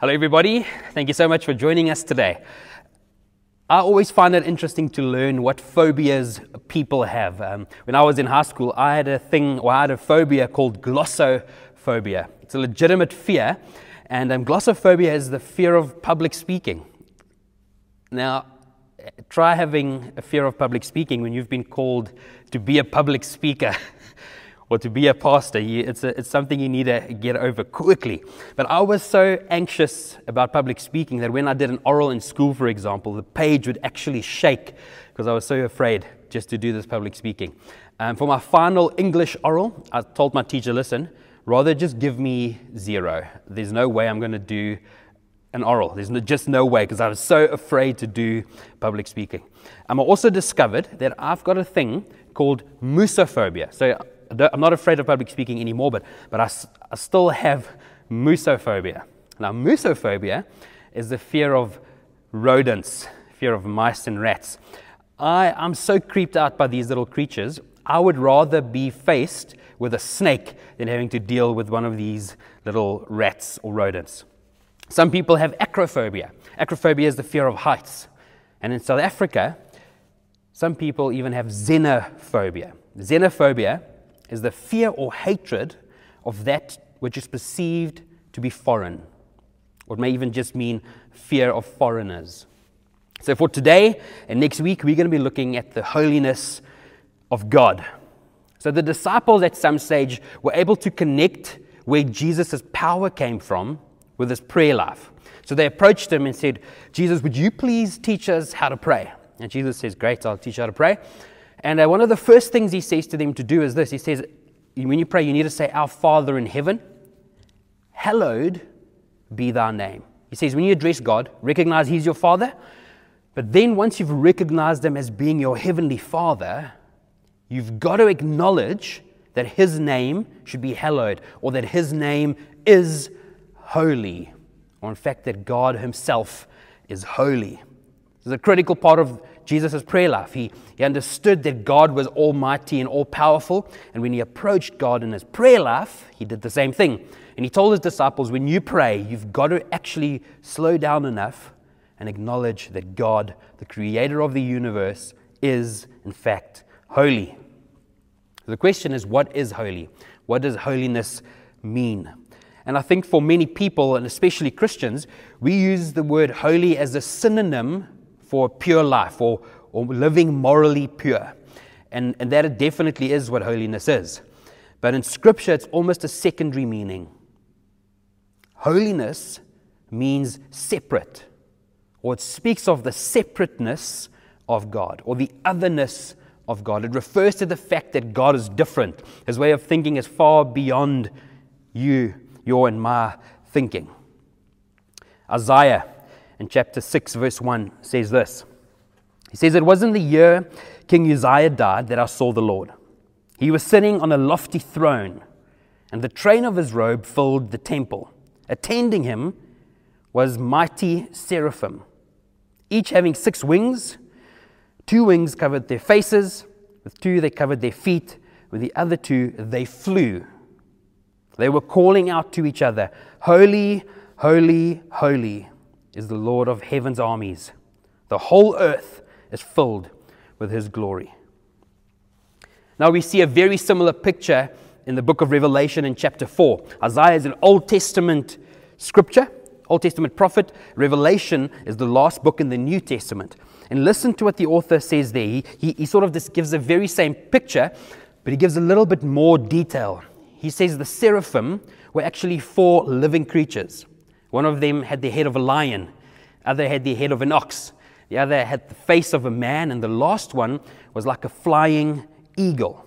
Hello, everybody. Thank you so much for joining us today. I always find it interesting to learn what phobias people have. Um, when I was in high school, I had a thing, or I had a phobia called glossophobia. It's a legitimate fear, and um, glossophobia is the fear of public speaking. Now, try having a fear of public speaking when you've been called to be a public speaker. or to be a pastor. it's, a, it's something you need to get over quickly. But I was so anxious about public speaking that when I did an oral in school, for example, the page would actually shake because I was so afraid just to do this public speaking. Um, for my final English oral, I told my teacher, listen, rather just give me zero. There's no way I'm going to do an oral. There's no, just no way because I was so afraid to do public speaking. Um, I also discovered that I've got a thing called musophobia. So I'm not afraid of public speaking anymore, but, but I, I still have musophobia. Now, musophobia is the fear of rodents, fear of mice and rats. I, I'm so creeped out by these little creatures, I would rather be faced with a snake than having to deal with one of these little rats or rodents. Some people have acrophobia. Acrophobia is the fear of heights. And in South Africa, some people even have xenophobia. Xenophobia is the fear or hatred of that which is perceived to be foreign, or it may even just mean fear of foreigners. So, for today and next week, we're going to be looking at the holiness of God. So, the disciples at some stage were able to connect where Jesus' power came from with his prayer life. So, they approached him and said, Jesus, would you please teach us how to pray? And Jesus says, Great, I'll teach you how to pray. And uh, one of the first things he says to them to do is this He says, when you pray, you need to say, Our Father in heaven, hallowed be thy name. He says, when you address God, recognize He's your Father. But then once you've recognized Him as being your Heavenly Father, you've got to acknowledge that His name should be hallowed, or that His name is holy, or in fact, that God Himself is holy. This is a critical part of Jesus' prayer life. He, he understood that God was almighty and all powerful. And when he approached God in his prayer life, he did the same thing. And he told his disciples, when you pray, you've got to actually slow down enough and acknowledge that God, the creator of the universe, is in fact holy. The question is, what is holy? What does holiness mean? And I think for many people, and especially Christians, we use the word holy as a synonym for a pure life or, or living morally pure. And, and that definitely is what holiness is. But in Scripture, it's almost a secondary meaning. Holiness means separate, or it speaks of the separateness of God, or the otherness of God. It refers to the fact that God is different. His way of thinking is far beyond you, your, and my thinking. Isaiah in chapter 6, verse 1 says this He says, It was in the year King Uzziah died that I saw the Lord. He was sitting on a lofty throne, and the train of his robe filled the temple. Attending him was mighty seraphim, each having six wings. Two wings covered their faces, with two they covered their feet, with the other two they flew. They were calling out to each other, Holy, holy, holy is the Lord of heaven's armies. The whole earth is filled with his glory. Now we see a very similar picture in the book of Revelation in chapter 4. Isaiah is an Old Testament scripture, Old Testament prophet. Revelation is the last book in the New Testament. And listen to what the author says there. He, he, he sort of just gives the very same picture, but he gives a little bit more detail. He says the seraphim were actually four living creatures. One of them had the head of a lion, other had the head of an ox, the other had the face of a man, and the last one was like a flying eagle.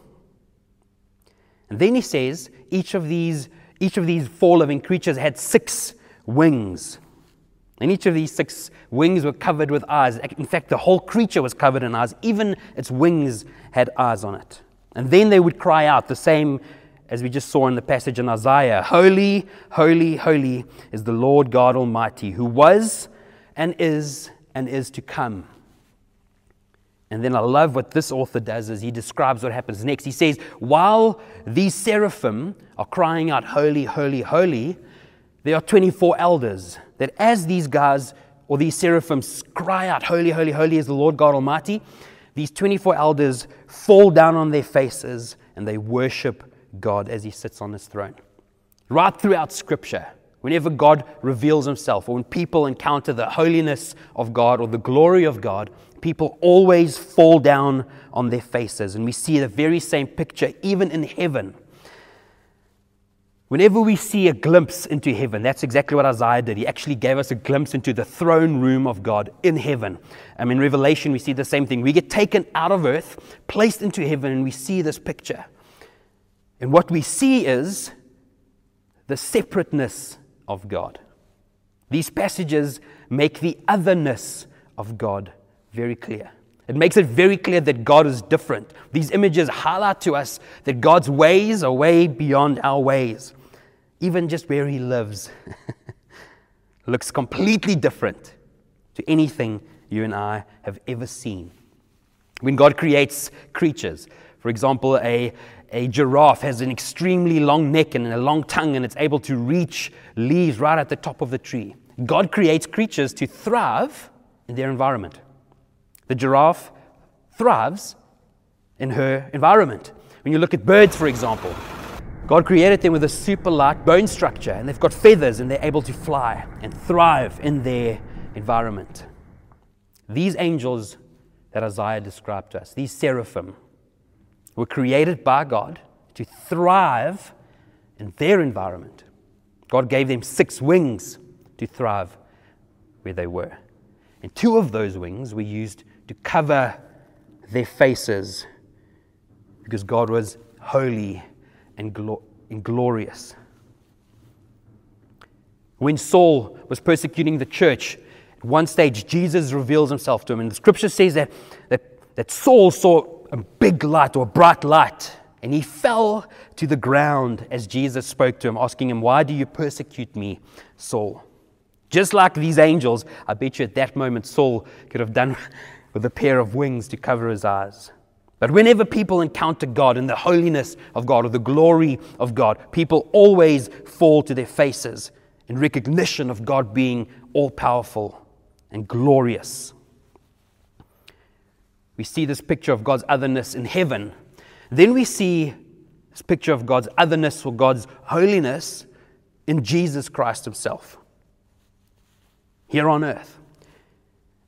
And then he says each of these, each of these four living creatures had six wings. And each of these six wings were covered with eyes. In fact, the whole creature was covered in eyes. Even its wings had eyes on it. And then they would cry out the same as we just saw in the passage in Isaiah Holy, holy, holy is the Lord God Almighty, who was and is and is to come. And then I love what this author does is he describes what happens next. He says, while these seraphim are crying out, Holy, holy, holy, there are 24 elders that as these guys or these seraphims cry out, Holy, holy, holy is the Lord God Almighty, these 24 elders fall down on their faces and they worship God as he sits on his throne. Right throughout Scripture, whenever God reveals himself or when people encounter the holiness of God or the glory of God, people always fall down on their faces. And we see the very same picture even in heaven. Whenever we see a glimpse into heaven, that's exactly what Isaiah did. He actually gave us a glimpse into the throne room of God in heaven. Um, in Revelation, we see the same thing. We get taken out of earth, placed into heaven, and we see this picture. And what we see is the separateness of God. These passages make the otherness of God very clear. It makes it very clear that God is different. These images highlight to us that God's ways are way beyond our ways even just where he lives, looks completely different to anything you and I have ever seen. When God creates creatures, for example, a, a giraffe has an extremely long neck and a long tongue, and it's able to reach leaves right at the top of the tree. God creates creatures to thrive in their environment. The giraffe thrives in her environment. When you look at birds, for example, God created them with a super light bone structure, and they've got feathers, and they're able to fly and thrive in their environment. These angels that Isaiah described to us, these seraphim, were created by God to thrive in their environment. God gave them six wings to thrive where they were. And two of those wings were used to cover their faces because God was holy and, glo- and glorious. When Saul was persecuting the church, at one stage Jesus reveals himself to him. And the scripture says that, that, that Saul saw a big light or a bright light, and he fell to the ground as Jesus spoke to him, asking him, Why do you persecute me, Saul? Just like these angels, I bet you at that moment Saul could have done with a pair of wings to cover his eyes. But whenever people encounter God and the holiness of God or the glory of God, people always fall to their faces in recognition of God being all powerful and glorious. We see this picture of God's otherness in heaven. Then we see this picture of God's otherness or God's holiness in Jesus Christ Himself here on earth.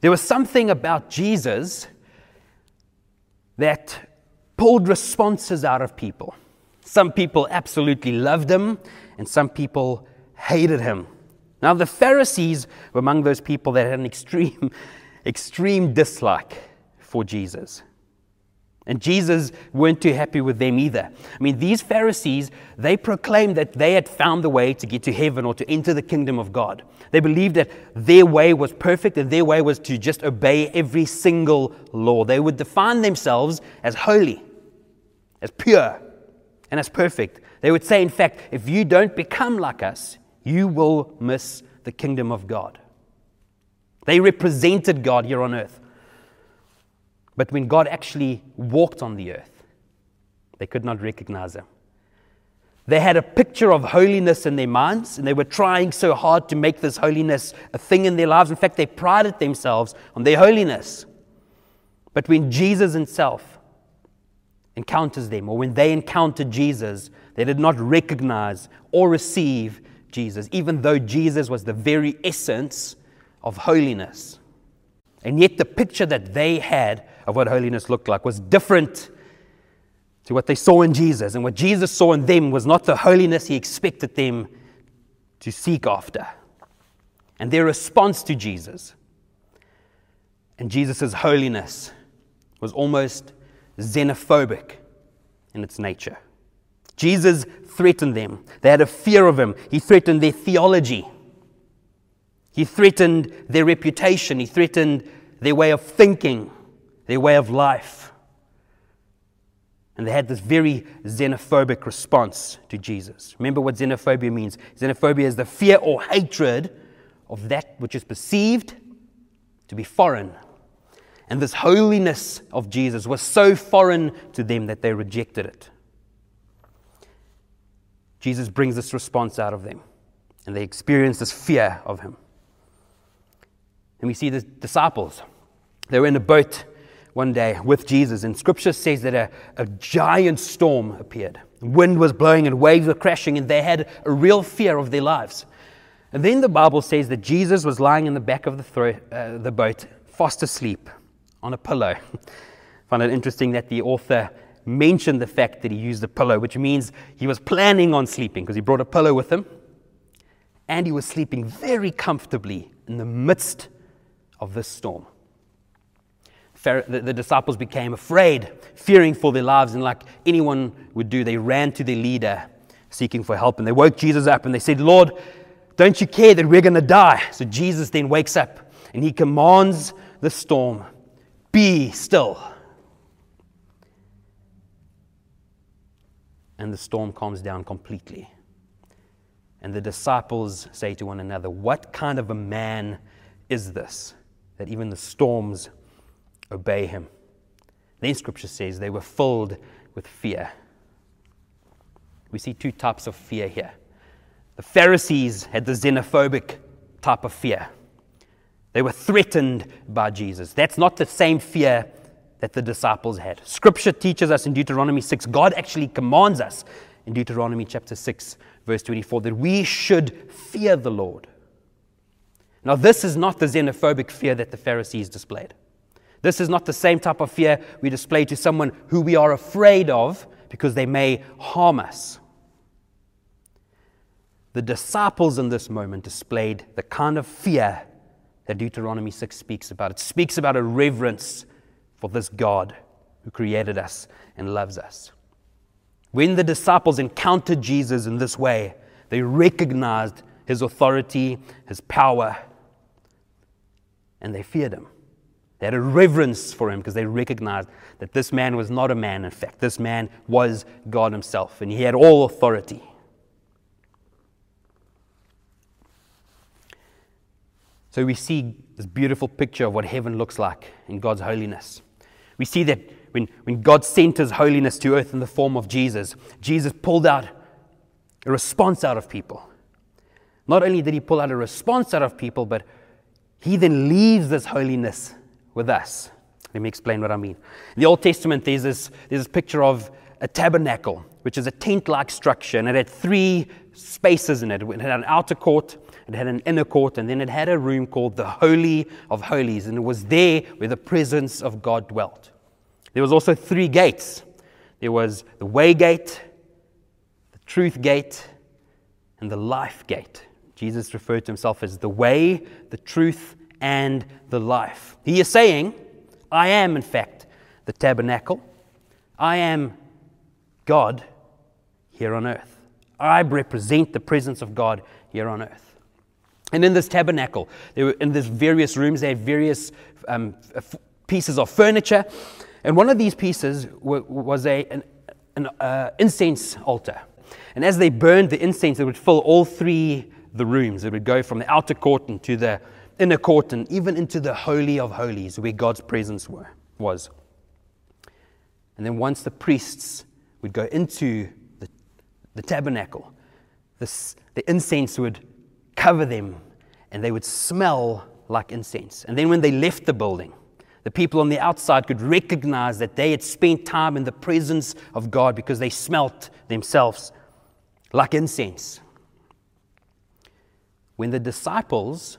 There was something about Jesus that pulled responses out of people. Some people absolutely loved him, and some people hated him. Now, the Pharisees were among those people that had an extreme, extreme dislike for Jesus. And Jesus weren't too happy with them either. I mean, these Pharisees, they proclaimed that they had found the way to get to heaven or to enter the kingdom of God. They believed that their way was perfect and their way was to just obey every single law. They would define themselves as holy, as pure, and as perfect. They would say, in fact, if you don't become like us, you will miss the kingdom of God. They represented God here on earth. But when God actually walked on the earth, they could not recognize him. They had a picture of holiness in their minds, and they were trying so hard to make this holiness a thing in their lives. In fact, they prided themselves on their holiness. But when Jesus himself encounters them, or when they encountered Jesus, they did not recognize or receive Jesus, even though Jesus was the very essence of holiness. And yet, the picture that they had of what holiness looked like was different to what they saw in Jesus. And what Jesus saw in them was not the holiness he expected them to seek after. And their response to Jesus and Jesus' holiness was almost xenophobic in its nature. Jesus threatened them. They had a fear of him. He threatened their theology. He threatened their reputation. He threatened their way of thinking their way of life. And they had this very xenophobic response to Jesus. Remember what xenophobia means? Xenophobia is the fear or hatred of that which is perceived to be foreign. And this holiness of Jesus was so foreign to them that they rejected it. Jesus brings this response out of them. And they experience this fear of him. And we see the disciples. They were in a boat one day with Jesus, and scripture says that a, a giant storm appeared. Wind was blowing and waves were crashing, and they had a real fear of their lives. And then the Bible says that Jesus was lying in the back of the, thro- uh, the boat, fast asleep on a pillow. I find it interesting that the author mentioned the fact that he used a pillow, which means he was planning on sleeping because he brought a pillow with him. And he was sleeping very comfortably in the midst of this storm. The, the disciples became afraid, fearing for their lives, and like anyone would do, they ran to their leader seeking for help. And they woke Jesus up and they said, Lord, don't you care that we're going to die? So Jesus then wakes up and he commands the storm, Be still. And the storm calms down completely. And the disciples say to one another, What kind of a man is this that even the storms obey him? Then scripture says they were filled with fear. We see two types of fear here. The Pharisees had the xenophobic type of fear. They were threatened by Jesus. That's not the same fear that the disciples had. Scripture teaches us in Deuteronomy 6, God actually commands us in Deuteronomy chapter 6, verse 24, that we should fear the Lord. Now, this is not the xenophobic fear that the Pharisees displayed. This is not the same type of fear we display to someone who we are afraid of because they may harm us. The disciples in this moment displayed the kind of fear that Deuteronomy 6 speaks about. It speaks about a reverence for this God who created us and loves us. When the disciples encountered Jesus in this way, they recognized his authority, his power, and they feared him. They had a reverence for him because they recognized that this man was not a man, in fact. This man was God himself, and he had all authority. So we see this beautiful picture of what heaven looks like in God's holiness. We see that when, when God sent his holiness to earth in the form of Jesus, Jesus pulled out a response out of people. Not only did he pull out a response out of people, but he then leaves this holiness with us. Let me explain what I mean. In the Old Testament, there's this, there's this picture of a tabernacle, which is a tent like structure, and it had three spaces in it. It had an outer court, it had an inner court, and then it had a room called the Holy of Holies, and it was there where the presence of God dwelt. There was also three gates. There was the way gate, the truth gate, and the life gate. Jesus referred to himself as the way, the truth, and the life. He is saying, I am, in fact, the tabernacle. I am God here on earth. I represent the presence of God here on earth. And in this tabernacle, there were, in these various rooms, they had various um, pieces of furniture. And one of these pieces was a, an, an uh, incense altar. And as they burned the incense, it would fill all three the rooms. It would go from the outer court into the inner court and even into the Holy of Holies, where God's presence were, was. And then once the priests would go into the, the tabernacle, the incense would cover them, and they would smell like incense. And then when they left the building, the people on the outside could recognize that they had spent time in the presence of God because they smelt themselves like incense. When the disciples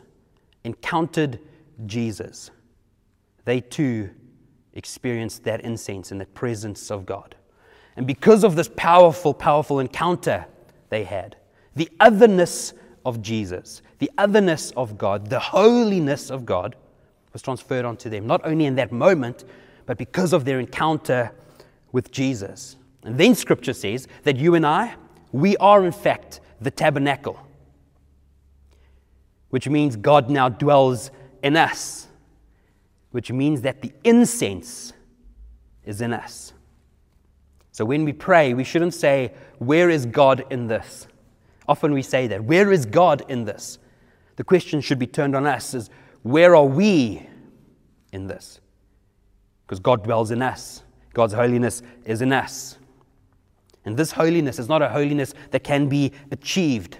encountered Jesus, they too experienced that incense and the presence of God. And because of this powerful, powerful encounter they had, the otherness of Jesus, the otherness of God, the holiness of God was transferred onto them, not only in that moment, but because of their encounter with Jesus. And then scripture says that you and I, we are in fact the tabernacle, which means God now dwells in us, which means that the incense is in us. So when we pray, we shouldn't say, Where is God in this? Often we say that. Where is God in this? The question should be turned on us is where are we in this? Because God dwells in us. God's holiness is in us. And this holiness is not a holiness that can be achieved.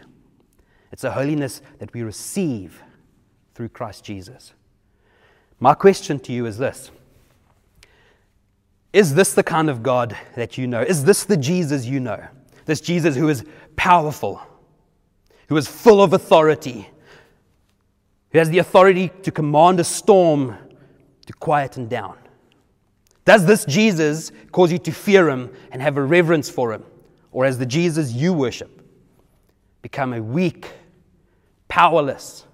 It's a holiness that we receive through Christ Jesus. My question to you is this Is this the kind of God that you know? Is this the Jesus you know? This Jesus who is powerful, who is full of authority, who has the authority to command a storm to quieten down? Does this Jesus cause you to fear him and have a reverence for him? Or has the Jesus you worship become a weak, powerless,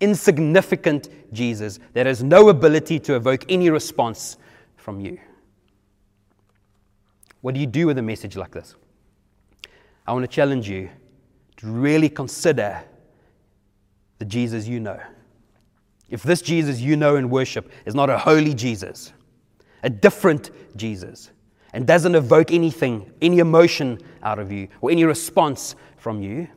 insignificant Jesus that has no ability to evoke any response from you? What do you do with a message like this? I want to challenge you to really consider the Jesus you know. If this Jesus you know and worship is not a holy Jesus, a different Jesus, and doesn't evoke anything, any emotion out of you, or any response from you,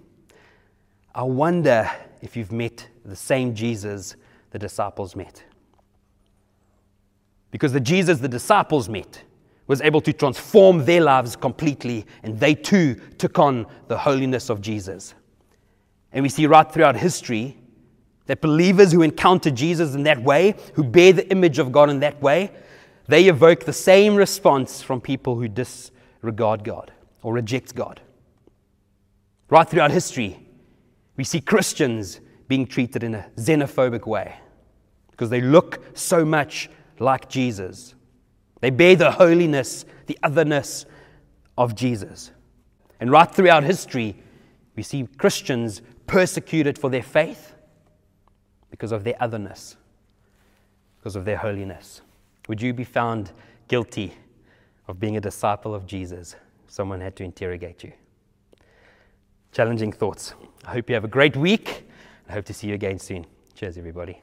I wonder if you've met the same Jesus the disciples met. Because the Jesus the disciples met was able to transform their lives completely, and they too took on the holiness of Jesus. And we see right throughout history that believers who encounter Jesus in that way, who bear the image of God in that way, they evoke the same response from people who disregard God or reject God. Right throughout history, we see Christians being treated in a xenophobic way because they look so much like Jesus. They bear the holiness, the otherness of Jesus. And right throughout history, we see Christians persecuted for their faith because of their otherness, because of their holiness. Would you be found guilty of being a disciple of Jesus? Someone had to interrogate you. Challenging thoughts. I hope you have a great week. I hope to see you again soon. Cheers, everybody.